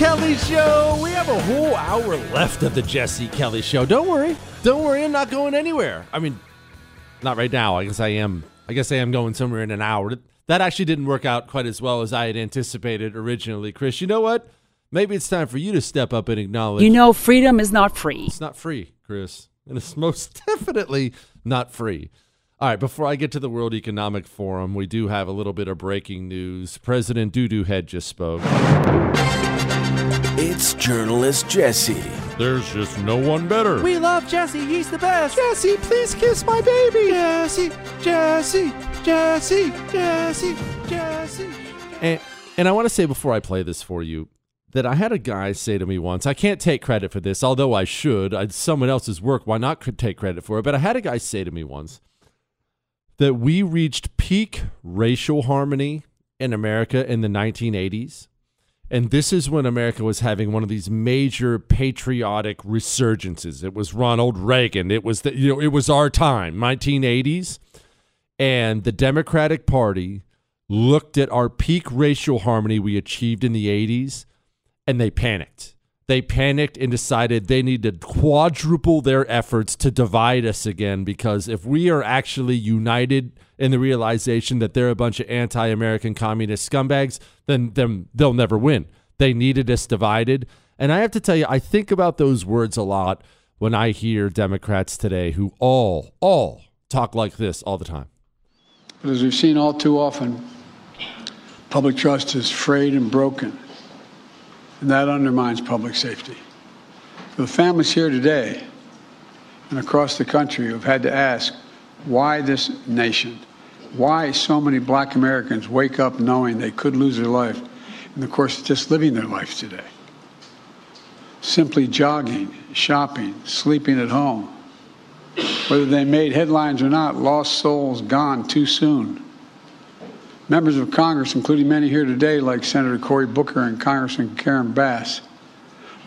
Kelly Show. We have a whole hour left of the Jesse Kelly Show. Don't worry. Don't worry. I'm not going anywhere. I mean, not right now. I guess I am. I guess I am going somewhere in an hour. That actually didn't work out quite as well as I had anticipated originally. Chris, you know what? Maybe it's time for you to step up and acknowledge. You know, freedom is not free. It's not free, Chris. And it's most definitely not free. All right, before I get to the World Economic Forum, we do have a little bit of breaking news. President Dudu Head just spoke. It's journalist Jesse. There's just no one better. We love Jesse. He's the best. Jesse, please kiss my baby. Jesse, Jesse, Jesse, Jesse, Jesse. And, and I want to say before I play this for you that I had a guy say to me once, I can't take credit for this, although I should. It's someone else's work. Why not take credit for it? But I had a guy say to me once that we reached peak racial harmony in America in the 1980s. And this is when America was having one of these major patriotic resurgences. It was Ronald Reagan. It was the, you know, it was our time, 1980s. And the Democratic Party looked at our peak racial harmony we achieved in the 80s and they panicked. They panicked and decided they need to quadruple their efforts to divide us again because if we are actually united in the realization that they're a bunch of anti-American communist scumbags, then, then they'll never win. They needed us divided. And I have to tell you, I think about those words a lot when I hear Democrats today who all, all talk like this all the time. But as we've seen all too often, public trust is frayed and broken and that undermines public safety. The families here today and across the country have had to ask why this nation, why so many black Americans wake up knowing they could lose their life in the course of just living their life today. Simply jogging, shopping, sleeping at home. Whether they made headlines or not, lost souls gone too soon. Members of Congress, including many here today, like Senator Cory Booker and Congressman Karen Bass,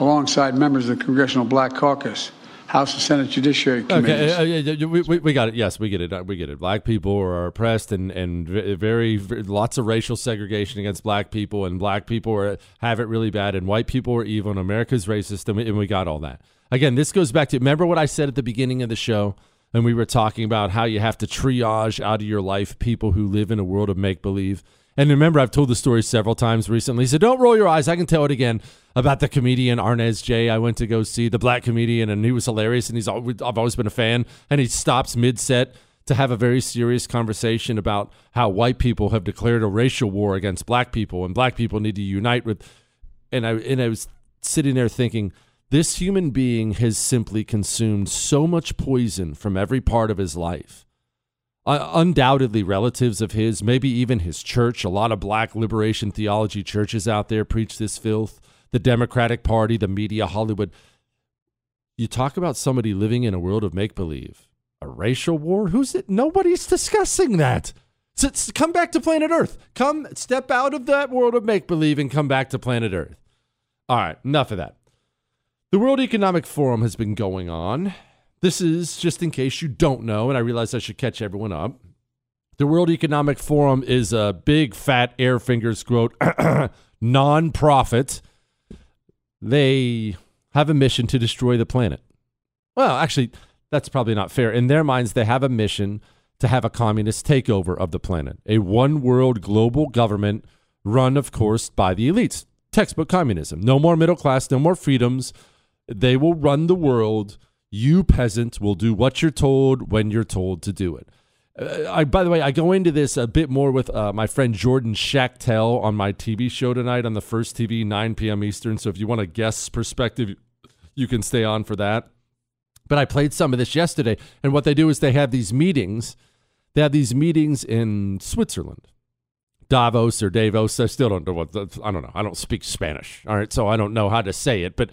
alongside members of the Congressional Black Caucus, House and Senate Judiciary Committees. Okay, uh, uh, we, we, we got it. Yes, we get it. Uh, we get it. Black people are oppressed and and very, very lots of racial segregation against black people, and black people are, have it really bad, and white people are evil, and America's racist, and we, and we got all that. Again, this goes back to remember what I said at the beginning of the show, and we were talking about how you have to triage out of your life people who live in a world of make believe. And remember, I've told the story several times recently, so don't roll your eyes. I can tell it again about the comedian Arnez J. I went to go see the black comedian, and he was hilarious, and he's always, I've always been a fan. And he stops mid set to have a very serious conversation about how white people have declared a racial war against black people, and black people need to unite with. And I and I was sitting there thinking, this human being has simply consumed so much poison from every part of his life uh, undoubtedly relatives of his, maybe even his church. A lot of black liberation theology churches out there preach this filth. The Democratic Party, the media, Hollywood. You talk about somebody living in a world of make believe. A racial war? Who's it? Nobody's discussing that. So, come back to planet Earth. Come step out of that world of make believe and come back to planet Earth. All right, enough of that. The World Economic Forum has been going on. This is just in case you don't know, and I realize I should catch everyone up. The World Economic Forum is a big, fat, air fingers quote, non-profit. They have a mission to destroy the planet. Well, actually, that's probably not fair. In their minds, they have a mission to have a communist takeover of the planet, a one world global government run, of course, by the elites. Textbook communism. No more middle class, no more freedoms. They will run the world you peasant will do what you're told when you're told to do it. Uh, I, by the way, I go into this a bit more with uh, my friend Jordan Schachtel on my TV show tonight on the first TV, 9 p.m. Eastern. So if you want a guest perspective, you can stay on for that. But I played some of this yesterday, and what they do is they have these meetings. They have these meetings in Switzerland, Davos or Davos. I still don't know what. I don't know. I don't speak Spanish. All right, so I don't know how to say it, but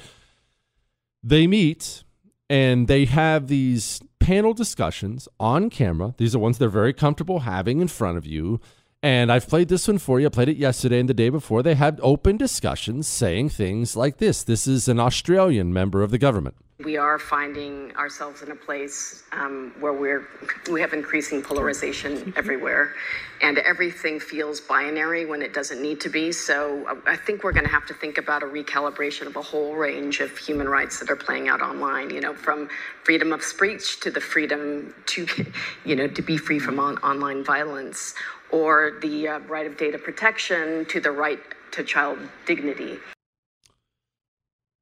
they meet and they have these panel discussions on camera. These are ones they're very comfortable having in front of you. And I've played this one for you. I played it yesterday and the day before. They had open discussions saying things like this. This is an Australian member of the government. We are finding ourselves in a place um, where we're we have increasing polarization everywhere, and everything feels binary when it doesn't need to be. So uh, I think we're going to have to think about a recalibration of a whole range of human rights that are playing out online. You know, from freedom of speech to the freedom to, you know, to be free from on- online violence, or the uh, right of data protection to the right to child dignity.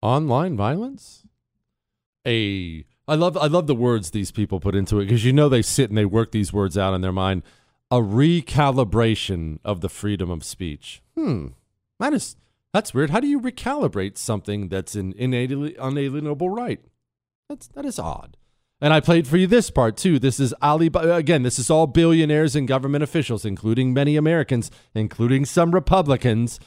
Online violence a I love I love the words these people put into it because you know they sit and they work these words out in their mind. A recalibration of the freedom of speech. Hmm, that is that's weird. How do you recalibrate something that's an unalienable right? That's that is odd. And I played for you this part too. This is Ali again. This is all billionaires and government officials, including many Americans, including some Republicans.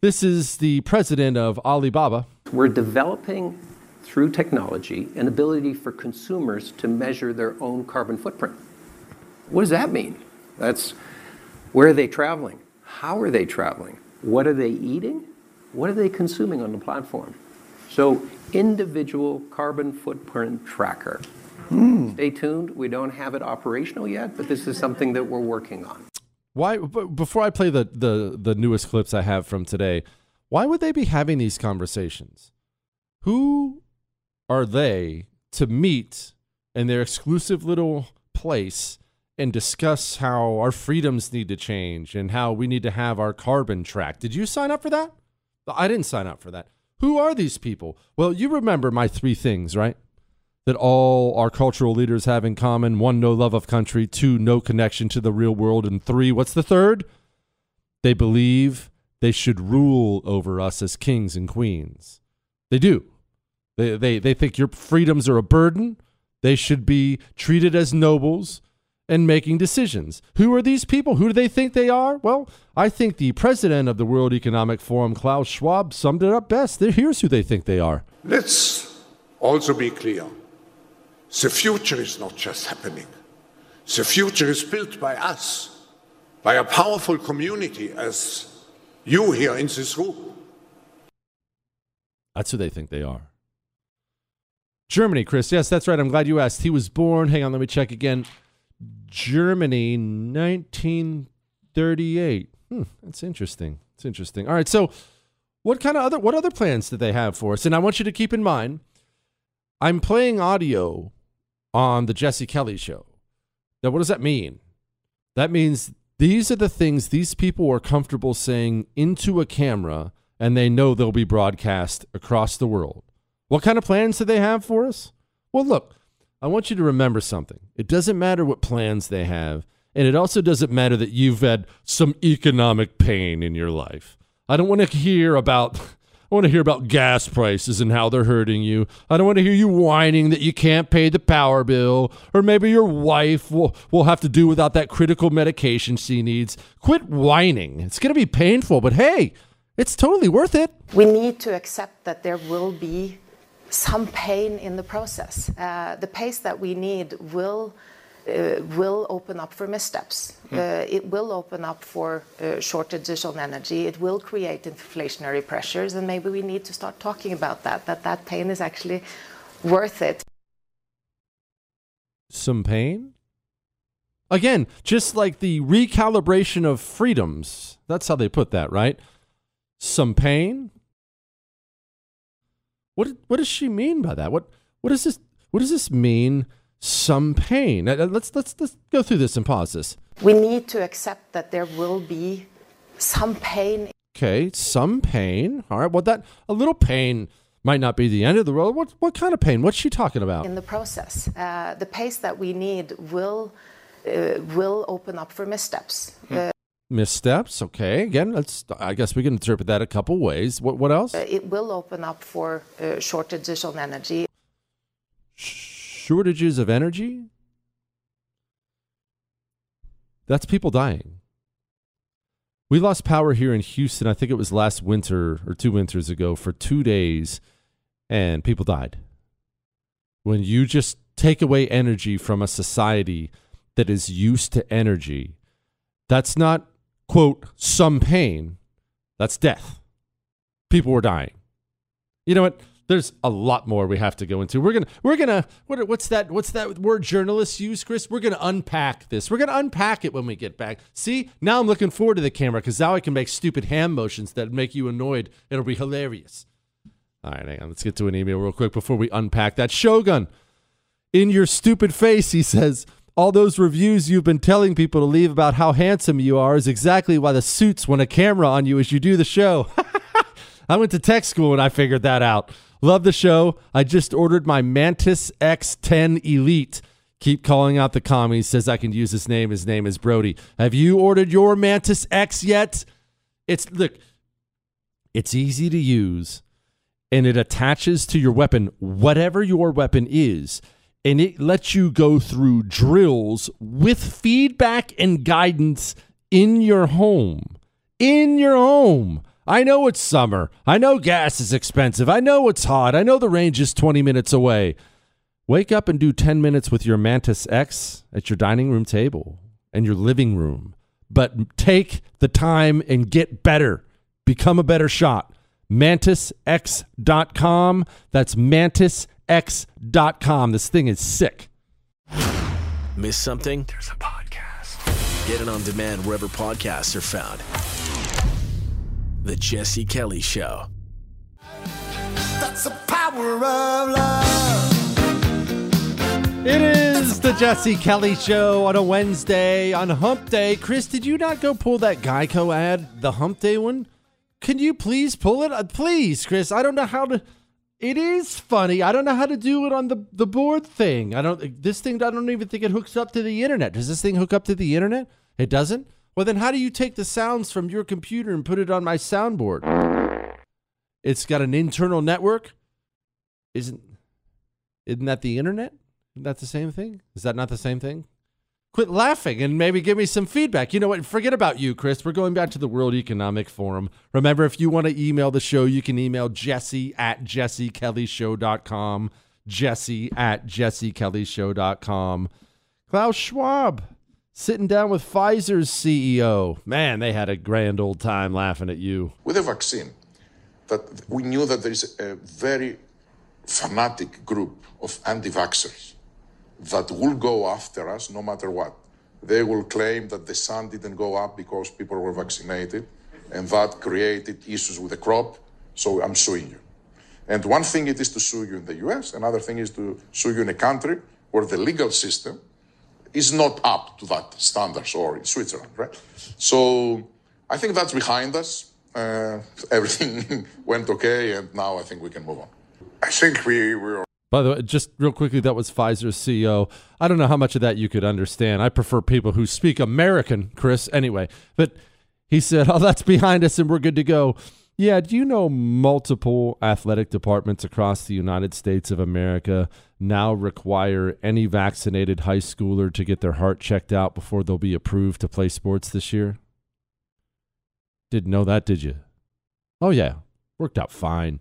This is the president of Alibaba. We're developing through technology, an ability for consumers to measure their own carbon footprint. What does that mean? That's where are they traveling? How are they traveling? What are they eating? What are they consuming on the platform? So, individual carbon footprint tracker. Mm. Stay tuned. We don't have it operational yet, but this is something that we're working on. Why? Before I play the the the newest clips I have from today, why would they be having these conversations? Who are they to meet in their exclusive little place and discuss how our freedoms need to change and how we need to have our carbon track. Did you sign up for that? I didn't sign up for that. Who are these people? Well, you remember my three things, right? That all our cultural leaders have in common one, no love of country, two, no connection to the real world, and three, what's the third? They believe they should rule over us as kings and queens. They do. They, they, they think your freedoms are a burden. They should be treated as nobles and making decisions. Who are these people? Who do they think they are? Well, I think the president of the World Economic Forum, Klaus Schwab, summed it up best. Here's who they think they are. Let's also be clear the future is not just happening, the future is built by us, by a powerful community as you here in this room. That's who they think they are. Germany, Chris. Yes, that's right. I'm glad you asked. He was born, hang on, let me check again. Germany, 1938. Hmm, that's interesting. It's interesting. All right, so what kind of other what other plans did they have for us? And I want you to keep in mind, I'm playing audio on the Jesse Kelly show. Now, what does that mean? That means these are the things these people are comfortable saying into a camera and they know they'll be broadcast across the world. What kind of plans do they have for us? Well, look, I want you to remember something. It doesn't matter what plans they have, and it also doesn't matter that you've had some economic pain in your life. I don't want to hear about I want to hear about gas prices and how they're hurting you. I don't want to hear you whining that you can't pay the power bill, or maybe your wife will, will have to do without that critical medication she needs. Quit whining. It's going to be painful, but hey, it's totally worth it. We need to accept that there will be some pain in the process. Uh, the pace that we need will uh, will open up for missteps. Mm. Uh, it will open up for uh, shortages on energy. It will create inflationary pressures, and maybe we need to start talking about that. That that pain is actually worth it. Some pain. Again, just like the recalibration of freedoms. That's how they put that, right? Some pain. What what does she mean by that? What what does this what does this mean? Some pain. Let's let's let's go through this and pause this. We need to accept that there will be some pain. Okay, some pain. All right. Well, that a little pain might not be the end of the world. What what kind of pain? What's she talking about? In the process, uh, the pace that we need will uh, will open up for missteps. Hmm. Uh, missteps. Okay, again, let's. I guess we can interpret that a couple ways. What what else? Uh, it will open up for uh, shortages on energy. Shortages of energy. That's people dying. We lost power here in Houston. I think it was last winter or two winters ago for two days, and people died. When you just take away energy from a society that is used to energy, that's not quote, some pain, that's death. People were dying. You know what? There's a lot more we have to go into. We're gonna, we're gonna, what, what's that? What's that word journalists use, Chris? We're gonna unpack this. We're gonna unpack it when we get back. See, now I'm looking forward to the camera because now I can make stupid hand motions that make you annoyed. It'll be hilarious. All right, hang on. Let's get to an email real quick before we unpack that. Shogun, in your stupid face, he says all those reviews you've been telling people to leave about how handsome you are is exactly why the suits want a camera on you as you do the show. I went to tech school and I figured that out. Love the show. I just ordered my Mantis X10 Elite. Keep calling out the commies. Says I can use his name. His name is Brody. Have you ordered your Mantis X yet? It's look. It's easy to use, and it attaches to your weapon, whatever your weapon is and it lets you go through drills with feedback and guidance in your home. In your home. I know it's summer. I know gas is expensive. I know it's hot. I know the range is 20 minutes away. Wake up and do 10 minutes with your Mantis X at your dining room table and your living room. But take the time and get better. Become a better shot. MantisX.com. That's Mantis x.com. This thing is sick. Miss something? There's a podcast. Get it on demand wherever podcasts are found. The Jesse Kelly Show. That's the power of love. It is the Jesse Kelly Show on a Wednesday on Hump Day. Chris, did you not go pull that Geico ad, the Hump Day one? Can you please pull it? Uh, please, Chris. I don't know how to. It is funny. I don't know how to do it on the the board thing. I don't. This thing. I don't even think it hooks up to the internet. Does this thing hook up to the internet? It doesn't. Well, then how do you take the sounds from your computer and put it on my soundboard? It's got an internal network. Isn't isn't that the internet? Isn't that the same thing? Is that not the same thing? Quit laughing and maybe give me some feedback. You know what? Forget about you, Chris. We're going back to the World Economic Forum. Remember, if you want to email the show, you can email jesse at jessekellyshow.com. Jesse at jessekellyshow.com. Klaus Schwab sitting down with Pfizer's CEO. Man, they had a grand old time laughing at you. With a vaccine, that we knew that there is a very fanatic group of anti vaxxers that will go after us no matter what. They will claim that the sun didn't go up because people were vaccinated, and that created issues with the crop, so I'm suing you. And one thing it is to sue you in the US, another thing is to sue you in a country where the legal system is not up to that standards or in Switzerland, right? So I think that's behind us. Uh, everything went okay, and now I think we can move on. I think we were. By the way, just real quickly, that was Pfizer's CEO. I don't know how much of that you could understand. I prefer people who speak American, Chris, anyway. But he said, Oh, that's behind us and we're good to go. Yeah, do you know multiple athletic departments across the United States of America now require any vaccinated high schooler to get their heart checked out before they'll be approved to play sports this year? Didn't know that, did you? Oh, yeah. Worked out fine.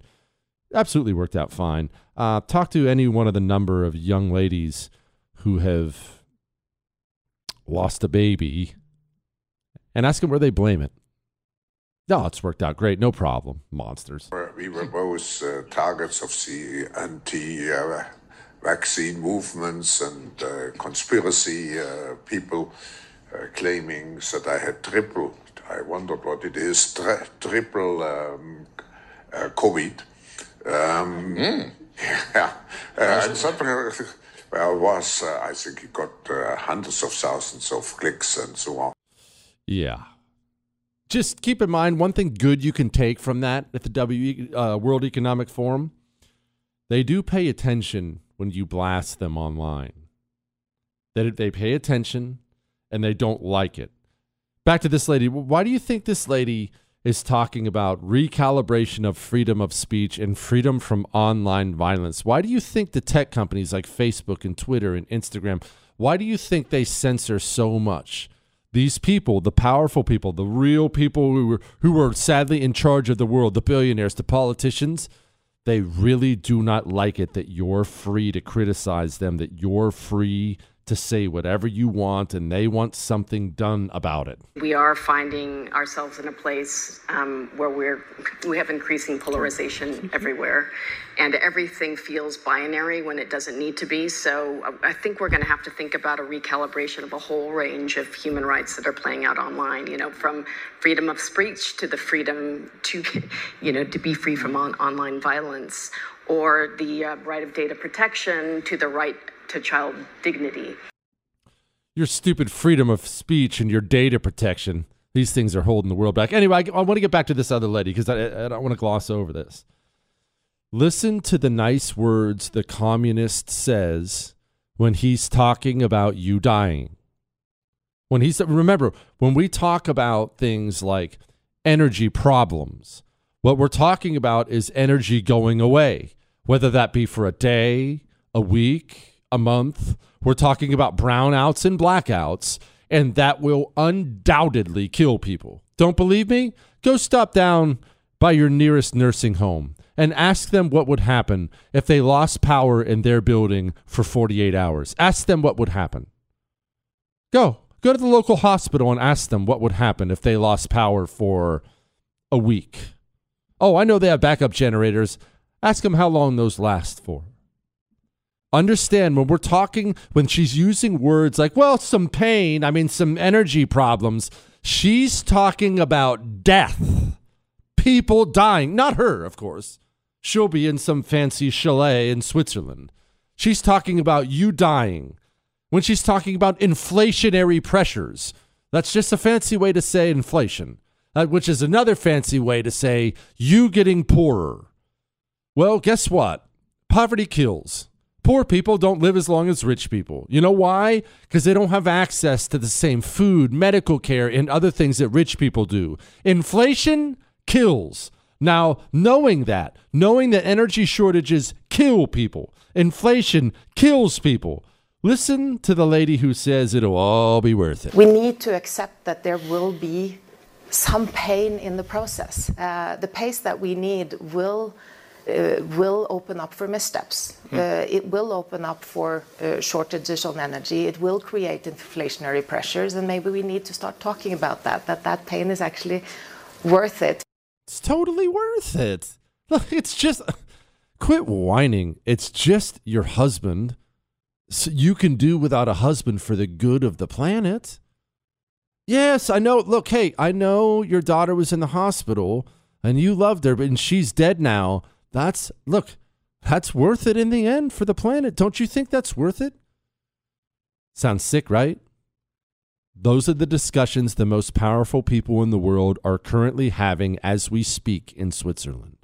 Absolutely worked out fine. Uh, talk to any one of the number of young ladies who have lost a baby and ask them where they blame it. No, it's worked out great. No problem. Monsters. We were both uh, targets of the anti uh, vaccine movements and uh, conspiracy uh, people uh, claiming that I had triple, I wondered what it is, tri- triple um, uh, COVID. Um, hmm. Yeah. Uh, and something, uh, well, was, uh, I think it got hundreds of thousands of clicks and so on. Yeah just keep in mind one thing good you can take from that at the W uh, World Economic Forum. They do pay attention when you blast them online. That they pay attention and they don't like it. Back to this lady. Why do you think this lady is talking about recalibration of freedom of speech and freedom from online violence? Why do you think the tech companies like Facebook and Twitter and Instagram, why do you think they censor so much? these people, the powerful people, the real people who were who were sadly in charge of the world, the billionaires, the politicians, they really do not like it that you're free to criticize them, that you're free to say whatever you want and they want something done about it. We are finding ourselves in a place um, where we're we have increasing polarization everywhere, and everything feels binary when it doesn't need to be. So uh, I think we're going to have to think about a recalibration of a whole range of human rights that are playing out online. You know, from freedom of speech to the freedom to, you know, to be free from on- online violence, or the uh, right of data protection to the right to child dignity. Your stupid freedom of speech and your data protection. These things are holding the world back. Anyway, I, I want to get back to this other lady because I, I don't want to gloss over this. Listen to the nice words the communist says when he's talking about you dying. When he's remember when we talk about things like energy problems, what we're talking about is energy going away, whether that be for a day, a week, a month. We're talking about brownouts and blackouts, and that will undoubtedly kill people. Don't believe me? Go stop down by your nearest nursing home and ask them what would happen if they lost power in their building for 48 hours. Ask them what would happen. Go. Go to the local hospital and ask them what would happen if they lost power for a week. Oh, I know they have backup generators. Ask them how long those last for understand when we're talking, when she's using words like, well, some pain, I mean, some energy problems, she's talking about death, people dying. Not her, of course. She'll be in some fancy chalet in Switzerland. She's talking about you dying. When she's talking about inflationary pressures, that's just a fancy way to say inflation, which is another fancy way to say you getting poorer. Well, guess what? Poverty kills. Poor people don't live as long as rich people. You know why? Because they don't have access to the same food, medical care, and other things that rich people do. Inflation kills. Now, knowing that, knowing that energy shortages kill people, inflation kills people, listen to the lady who says it'll all be worth it. We need to accept that there will be some pain in the process. Uh, the pace that we need will will open up for missteps. Mm. Uh, it will open up for uh, shortages on energy. It will create inflationary pressures, and maybe we need to start talking about that. That that pain is actually worth it. It's totally worth it. Look, it's just quit whining. It's just your husband. So you can do without a husband for the good of the planet. Yes, I know. Look, hey, I know your daughter was in the hospital and you loved her, but and she's dead now. That's look, that's worth it in the end for the planet. Don't you think that's worth it? Sounds sick, right? Those are the discussions the most powerful people in the world are currently having as we speak in Switzerland.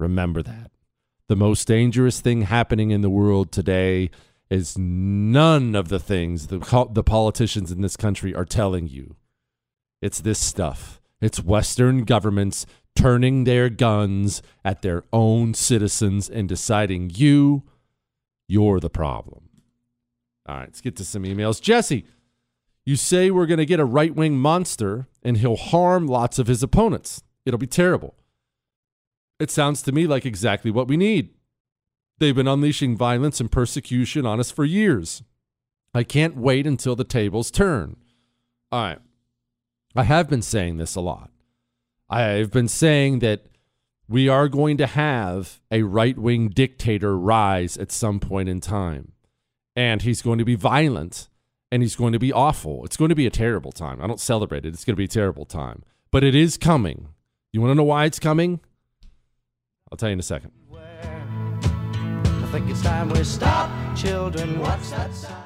Remember that. The most dangerous thing happening in the world today is none of the things the, the politicians in this country are telling you. It's this stuff. It's Western governments turning their guns at their own citizens and deciding you, you're the problem. All right, let's get to some emails. Jesse, you say we're going to get a right wing monster and he'll harm lots of his opponents. It'll be terrible. It sounds to me like exactly what we need. They've been unleashing violence and persecution on us for years. I can't wait until the tables turn. All right. I have been saying this a lot. I've been saying that we are going to have a right wing dictator rise at some point in time. And he's going to be violent and he's going to be awful. It's going to be a terrible time. I don't celebrate it. It's going to be a terrible time. But it is coming. You want to know why it's coming? I'll tell you in a second. I think it's time we stop. Children, what's that sound?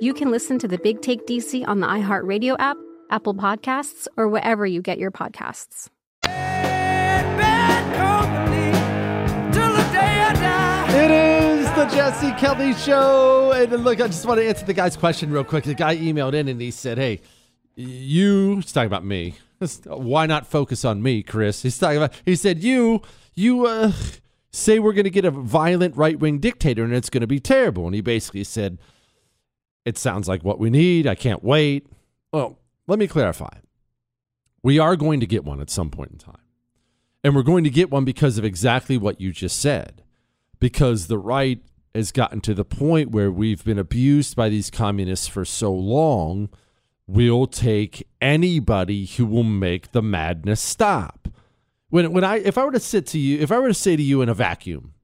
you can listen to the Big Take DC on the iHeartRadio app, Apple Podcasts, or wherever you get your podcasts. It is the Jesse Kelly Show. And look, I just want to answer the guy's question real quick. The guy emailed in and he said, Hey, you, he's talking about me. Why not focus on me, Chris? He's talking about, he said, You, you, uh, say we're going to get a violent right wing dictator and it's going to be terrible. And he basically said, It sounds like what we need. I can't wait. Well, let me clarify. We are going to get one at some point in time. And we're going to get one because of exactly what you just said. Because the right has gotten to the point where we've been abused by these communists for so long, we'll take anybody who will make the madness stop. When when I if I were to sit to you, if I were to say to you in a vacuum,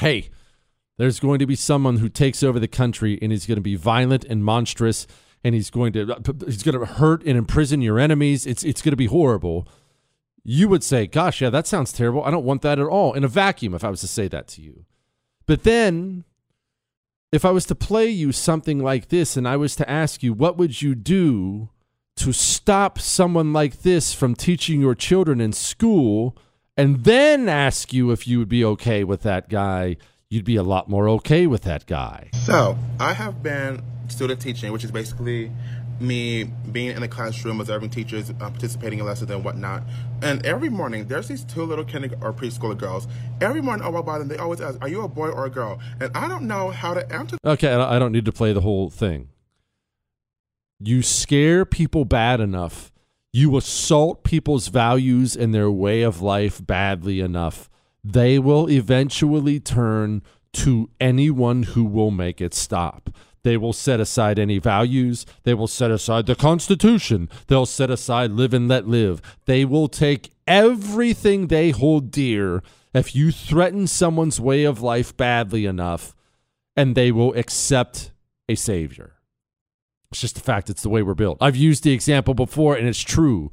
hey, there's going to be someone who takes over the country and he's going to be violent and monstrous and he's going to he's going to hurt and imprison your enemies. It's it's going to be horrible you would say, Gosh, yeah, that sounds terrible. I don't want that at all in a vacuum if I was to say that to you. But then, if I was to play you something like this and I was to ask you, What would you do to stop someone like this from teaching your children in school? And then ask you if you would be okay with that guy, you'd be a lot more okay with that guy. So, I have been student teaching, which is basically me being in the classroom, observing teachers uh, participating in lessons and whatnot. And every morning, there's these two little kindergarten or preschooler girls. Every morning I walk by them, they always ask, "Are you a boy or a girl?" And I don't know how to answer. Okay, I don't need to play the whole thing. You scare people bad enough. You assault people's values and their way of life badly enough. They will eventually turn to anyone who will make it stop. They will set aside any values. They will set aside the Constitution. They'll set aside live and let live. They will take everything they hold dear if you threaten someone's way of life badly enough, and they will accept a savior. It's just a fact. It's the way we're built. I've used the example before, and it's true.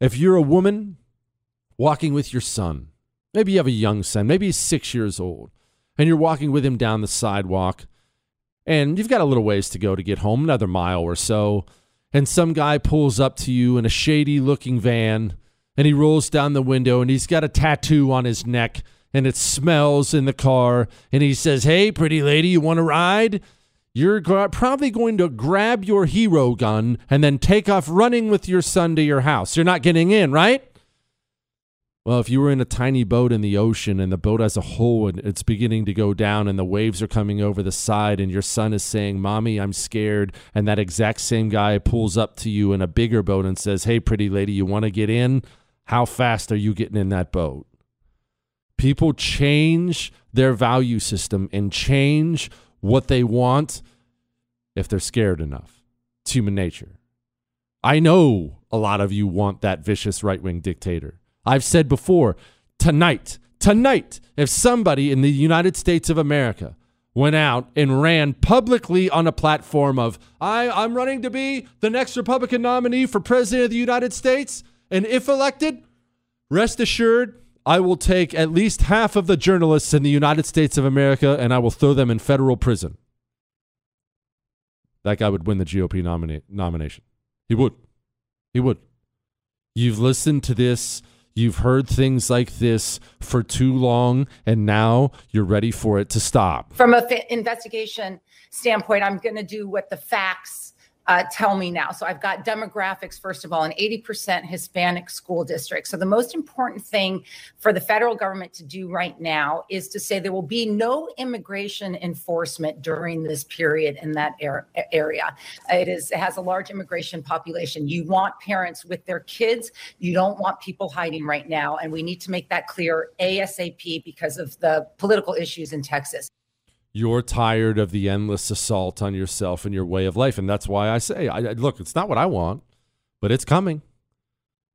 If you're a woman walking with your son, maybe you have a young son, maybe he's six years old, and you're walking with him down the sidewalk and you've got a little ways to go to get home, another mile or so. And some guy pulls up to you in a shady looking van and he rolls down the window and he's got a tattoo on his neck and it smells in the car. And he says, Hey, pretty lady, you want to ride? You're probably going to grab your hero gun and then take off running with your son to your house. You're not getting in, right? Well, if you were in a tiny boat in the ocean and the boat has a hole and it's beginning to go down and the waves are coming over the side and your son is saying, Mommy, I'm scared, and that exact same guy pulls up to you in a bigger boat and says, Hey, pretty lady, you want to get in? How fast are you getting in that boat? People change their value system and change what they want if they're scared enough. It's human nature. I know a lot of you want that vicious right wing dictator. I've said before, tonight, tonight, if somebody in the United States of America went out and ran publicly on a platform of, I, I'm running to be the next Republican nominee for President of the United States, and if elected, rest assured, I will take at least half of the journalists in the United States of America and I will throw them in federal prison. That guy would win the GOP nomina- nomination. He would. He would. You've listened to this You've heard things like this for too long, and now you're ready for it to stop. From an investigation standpoint, I'm going to do what the facts uh, tell me now. So I've got demographics, first of all, an 80% Hispanic school district. So the most important thing for the federal government to do right now is to say there will be no immigration enforcement during this period in that er- area. It is it has a large immigration population. You want parents with their kids. You don't want people hiding right now, and we need to make that clear ASAP because of the political issues in Texas you're tired of the endless assault on yourself and your way of life. And that's why I say, I, look, it's not what I want, but it's coming.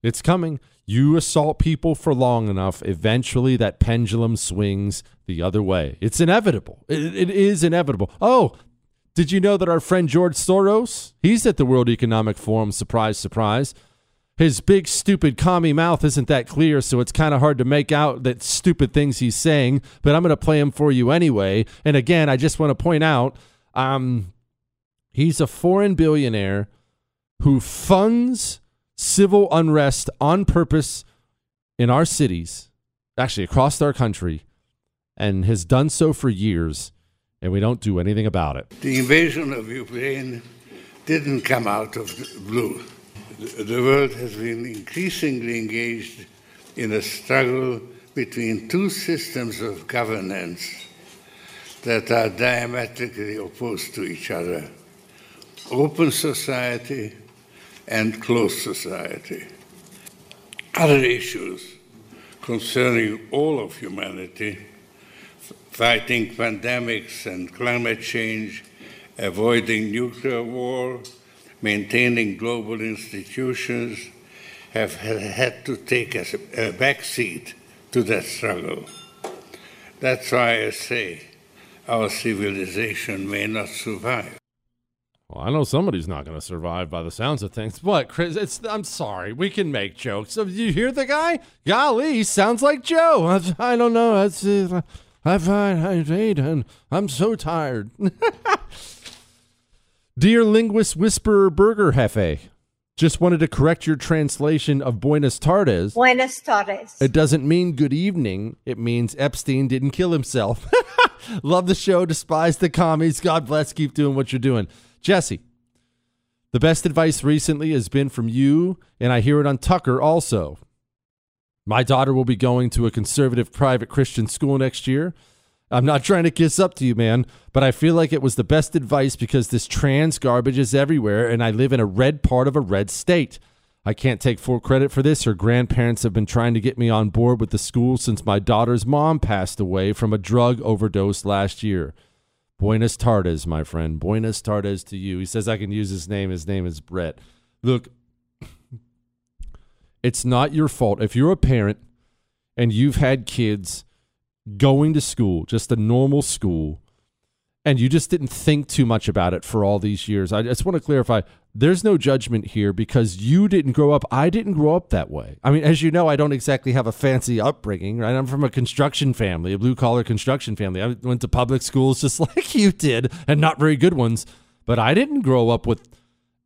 It's coming. You assault people for long enough, eventually that pendulum swings the other way. It's inevitable. it, it is inevitable. Oh, did you know that our friend George Soros, he's at the World Economic Forum, surprise, surprise his big stupid commie mouth isn't that clear, so it's kind of hard to make out that stupid things he's saying. But I'm going to play him for you anyway. And again, I just want to point out, um, He's a foreign billionaire who funds civil unrest on purpose in our cities, actually across our country, and has done so for years, and we don't do anything about it. The invasion of Ukraine didn't come out of blue. The- world has been increasingly engaged in a struggle between two systems of governance that are diametrically opposed to each other open society and closed society. Other issues concerning all of humanity, fighting pandemics and climate change, avoiding nuclear war, maintaining global institutions, have had to take a, a backseat to that struggle. That's why I say our civilization may not survive. Well, I know somebody's not going to survive by the sounds of things. What, Chris? It's I'm sorry. We can make jokes. So you hear the guy? Golly, sounds like Joe. I, I don't know. That's uh, I I hate and I'm so tired. Dear linguist whisperer burger hefe, just wanted to correct your translation of Buenos Tardes. Buenas tardes. It doesn't mean good evening. It means Epstein didn't kill himself. Love the show. Despise the commies. God bless. Keep doing what you're doing. Jesse, the best advice recently has been from you, and I hear it on Tucker also. My daughter will be going to a conservative private Christian school next year. I'm not trying to kiss up to you, man, but I feel like it was the best advice because this trans garbage is everywhere, and I live in a red part of a red state. I can't take full credit for this. Her grandparents have been trying to get me on board with the school since my daughter's mom passed away from a drug overdose last year. Buenas tardes, my friend. Buenas tardes to you. He says I can use his name. His name is Brett. Look, it's not your fault. If you're a parent and you've had kids going to school, just a normal school, and you just didn't think too much about it for all these years, I just want to clarify there's no judgment here because you didn't grow up. I didn't grow up that way. I mean, as you know, I don't exactly have a fancy upbringing, right? I'm from a construction family, a blue collar construction family. I went to public schools just like you did, and not very good ones. But I didn't grow up with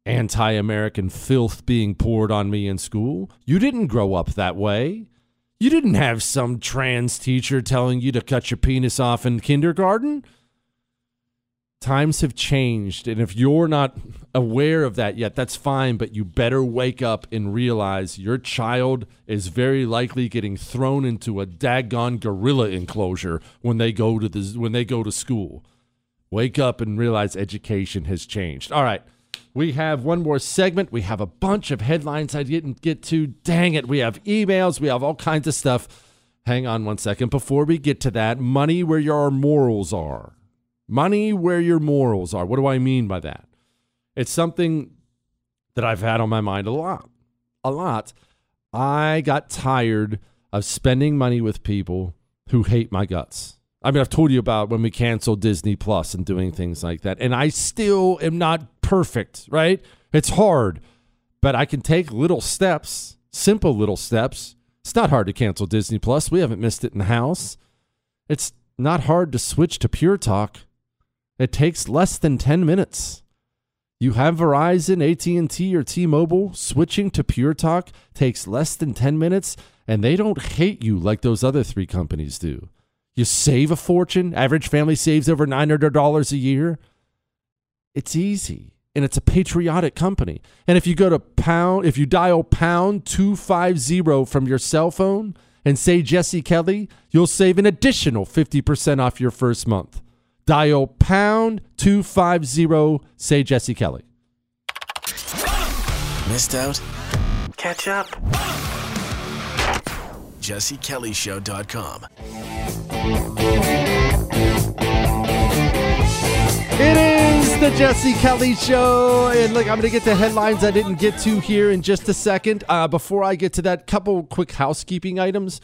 anti American filth being poured on me in school. You didn't grow up that way. You didn't have some trans teacher telling you to cut your penis off in kindergarten. Times have changed, and if you're not aware of that yet, that's fine, but you better wake up and realize your child is very likely getting thrown into a daggone gorilla enclosure when they go to the when they go to school. Wake up and realize education has changed. All right. We have one more segment. We have a bunch of headlines I didn't get to. Dang it. We have emails. We have all kinds of stuff. Hang on one second. Before we get to that, money where your morals are. Money where your morals are. What do I mean by that? It's something that I've had on my mind a lot. A lot. I got tired of spending money with people who hate my guts. I mean, I've told you about when we canceled Disney Plus and doing things like that. And I still am not perfect, right? It's hard, but I can take little steps, simple little steps. It's not hard to cancel Disney Plus. We haven't missed it in the house. It's not hard to switch to Pure Talk. It takes less than 10 minutes. You have Verizon, AT&T or T-Mobile, switching to Pure Talk takes less than 10 minutes and they don't hate you like those other three companies do. You save a fortune. Average family saves over $900 a year. It's easy. And it's a patriotic company. And if you go to pound, if you dial pound 250 from your cell phone and say Jesse Kelly, you'll save an additional 50% off your first month. Dial pound 250, say Jesse Kelly. Missed out? Catch up. JesseKellyShow.com. Jesse Kelly Show. And look, I'm going to get the headlines I didn't get to here in just a second. Uh, before I get to that, couple quick housekeeping items.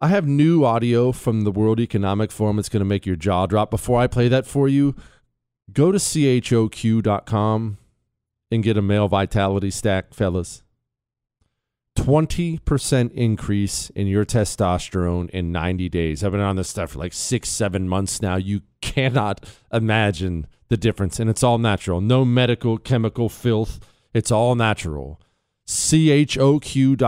I have new audio from the World Economic Forum. It's going to make your jaw drop. Before I play that for you, go to choq.com and get a male vitality stack, fellas. 20% increase in your testosterone in 90 days. I've been on this stuff for like six, seven months now. You cannot imagine the difference. And it's all natural. No medical, chemical filth. It's all natural. CHOQ.com,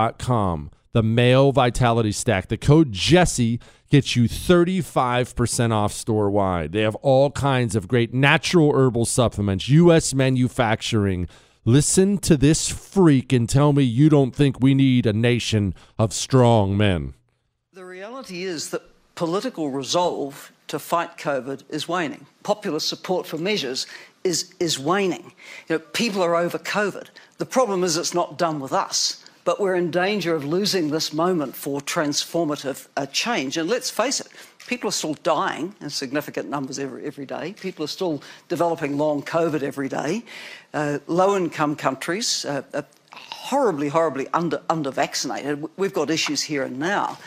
the male vitality stack. The code Jesse gets you 35% off store wide. They have all kinds of great natural herbal supplements, U.S. manufacturing. Listen to this freak and tell me you don't think we need a nation of strong men. The reality is that political resolve to fight COVID is waning. Popular support for measures is, is waning. You know, people are over COVID. The problem is it's not done with us, but we're in danger of losing this moment for transformative uh, change. And let's face it, people are still dying in significant numbers every, every day. People are still developing long COVID every day. Uh, low income countries uh, are horribly, horribly under, under vaccinated. We've got issues here and now.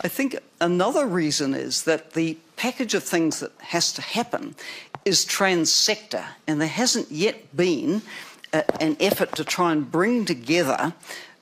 I think another reason is that the package of things that has to happen is trans sector, and there hasn't yet been a, an effort to try and bring together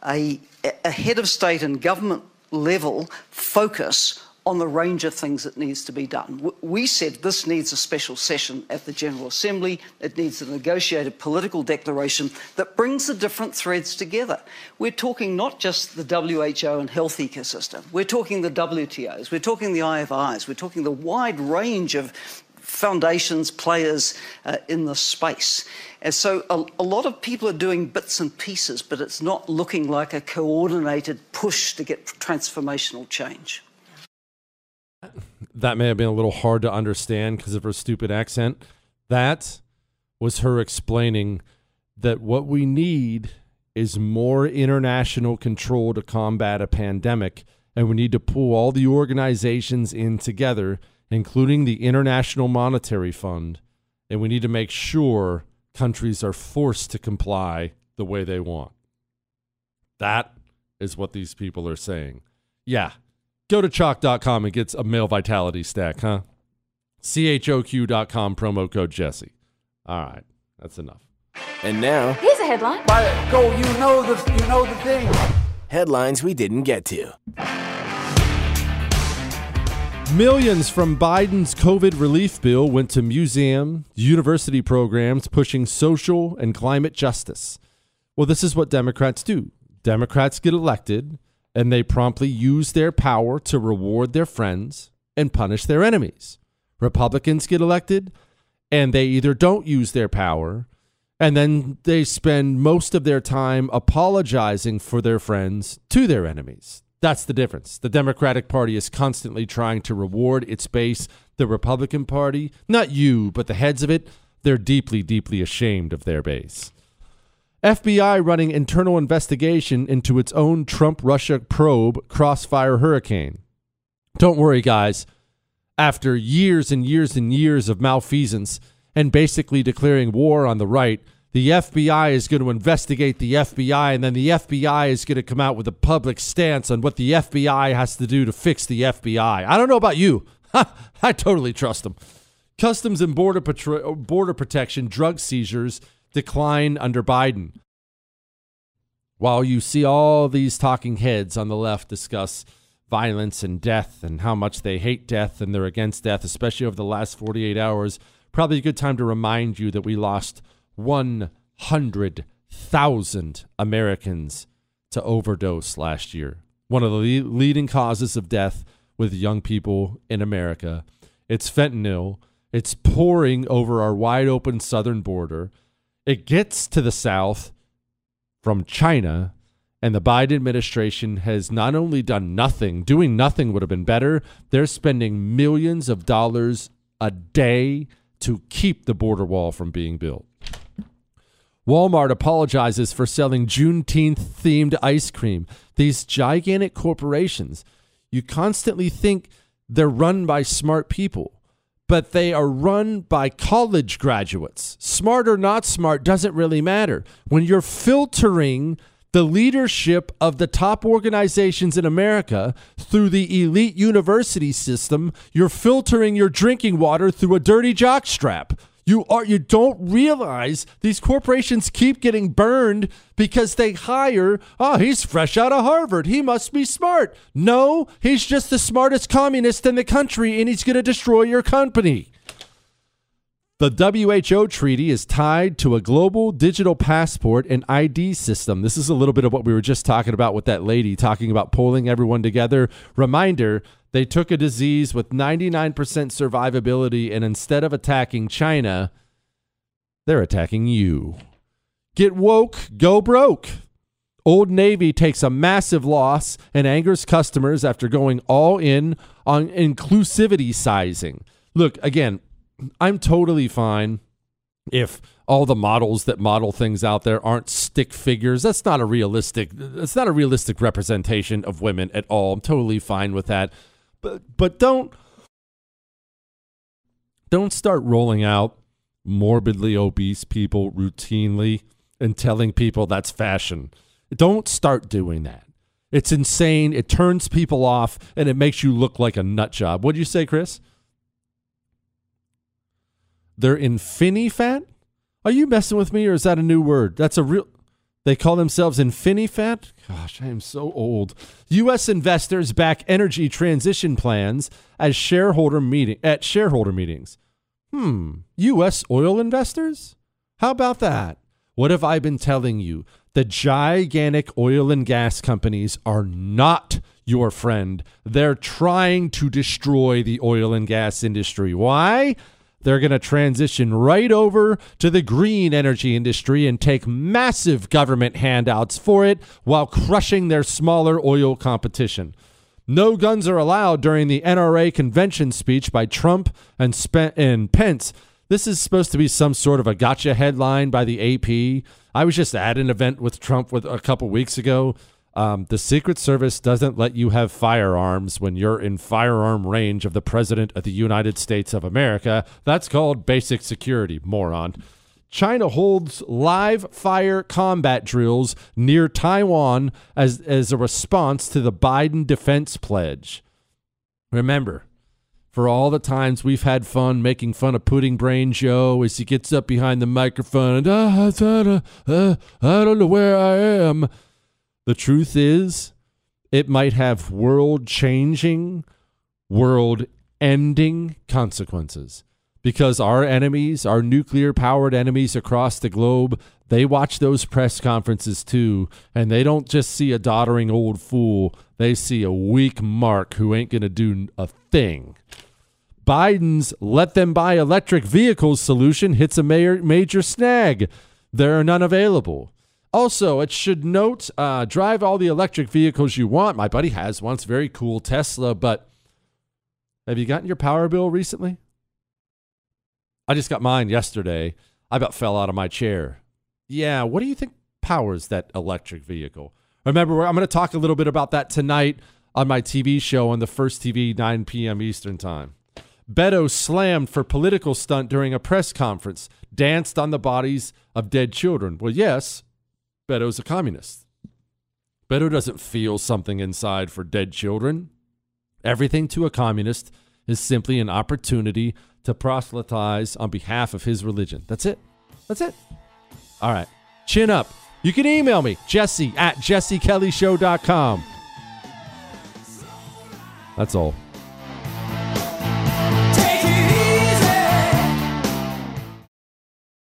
a, a head of state and government level focus on the range of things that needs to be done. We said this needs a special session at the General Assembly. It needs a negotiated political declaration that brings the different threads together. We're talking not just the WHO and health ecosystem. We're talking the WTOs. We're talking the IFIs. We're talking the wide range of foundations, players uh, in the space. And so a, a, lot of people are doing bits and pieces, but it's not looking like a coordinated push to get transformational change. That may have been a little hard to understand because of her stupid accent. That was her explaining that what we need is more international control to combat a pandemic, and we need to pull all the organizations in together including the International Monetary Fund, and we need to make sure countries are forced to comply the way they want. That is what these people are saying. Yeah, go to choq.com and get a male vitality stack, huh? CHOQ.com, promo code Jesse. All right, that's enough. And now, here's a headline. go, you know the, you know the thing. Headlines we didn't get to. Millions from Biden's COVID relief bill went to museum, university programs pushing social and climate justice. Well, this is what Democrats do. Democrats get elected and they promptly use their power to reward their friends and punish their enemies. Republicans get elected and they either don't use their power and then they spend most of their time apologizing for their friends to their enemies. That's the difference. The Democratic Party is constantly trying to reward its base. The Republican Party, not you, but the heads of it, they're deeply, deeply ashamed of their base. FBI running internal investigation into its own Trump Russia probe, Crossfire Hurricane. Don't worry, guys. After years and years and years of malfeasance and basically declaring war on the right, the FBI is going to investigate the FBI, and then the FBI is going to come out with a public stance on what the FBI has to do to fix the FBI. I don't know about you. I totally trust them. Customs and Border, Patro- Border Protection drug seizures decline under Biden. While you see all these talking heads on the left discuss violence and death and how much they hate death and they're against death, especially over the last 48 hours, probably a good time to remind you that we lost – 100,000 Americans to overdose last year. One of the leading causes of death with young people in America. It's fentanyl. It's pouring over our wide open southern border. It gets to the south from China, and the Biden administration has not only done nothing, doing nothing would have been better. They're spending millions of dollars a day to keep the border wall from being built. Walmart apologizes for selling Juneteenth themed ice cream. These gigantic corporations, you constantly think they're run by smart people, but they are run by college graduates. Smart or not smart doesn't really matter. When you're filtering the leadership of the top organizations in America through the elite university system, you're filtering your drinking water through a dirty jockstrap. You are you don't realize these corporations keep getting burned because they hire, oh, he's fresh out of Harvard. He must be smart. No, he's just the smartest communist in the country and he's going to destroy your company. The WHO treaty is tied to a global digital passport and ID system. This is a little bit of what we were just talking about with that lady talking about pulling everyone together. Reminder they took a disease with 99% survivability, and instead of attacking China, they're attacking you. Get woke, go broke. Old Navy takes a massive loss and angers customers after going all in on inclusivity sizing. Look, again, I'm totally fine if all the models that model things out there aren't stick figures. That's not a realistic that's not a realistic representation of women at all. I'm totally fine with that. But but don't don't start rolling out morbidly obese people routinely and telling people that's fashion. Don't start doing that. It's insane. It turns people off and it makes you look like a nut job. what do you say, Chris? They're infinifat? Are you messing with me or is that a new word? That's a real they call themselves Infinifat? Gosh, I am so old. US investors back energy transition plans as shareholder meeting at shareholder meetings. Hmm, US oil investors? How about that? What have I been telling you? The gigantic oil and gas companies are not your friend. They're trying to destroy the oil and gas industry. Why? They're going to transition right over to the green energy industry and take massive government handouts for it while crushing their smaller oil competition. No guns are allowed during the NRA convention speech by Trump and, Spe- and Pence. This is supposed to be some sort of a gotcha headline by the AP. I was just at an event with Trump with a couple weeks ago. Um, the Secret Service doesn't let you have firearms when you're in firearm range of the President of the United States of America. That's called basic security, moron. China holds live fire combat drills near Taiwan as, as a response to the Biden defense pledge. Remember, for all the times we've had fun making fun of Pudding Brain Joe as he gets up behind the microphone and, ah, uh, uh, I don't know where I am. The truth is, it might have world changing, world ending consequences because our enemies, our nuclear powered enemies across the globe, they watch those press conferences too, and they don't just see a doddering old fool, they see a weak mark who ain't going to do a thing. Biden's let them buy electric vehicles solution hits a major, major snag. There are none available. Also, it should note uh, drive all the electric vehicles you want. My buddy has one. It's very cool Tesla, but have you gotten your power bill recently? I just got mine yesterday. I about fell out of my chair. Yeah, what do you think powers that electric vehicle? Remember, I'm going to talk a little bit about that tonight on my TV show on the first TV, 9 p.m. Eastern Time. Beto slammed for political stunt during a press conference, danced on the bodies of dead children. Well, yes, Beto's a communist. Beto doesn't feel something inside for dead children. Everything to a communist is simply an opportunity to proselytize on behalf of his religion. That's it. That's it. All right. Chin up. You can email me, jesse at jessekellyshow.com. That's all.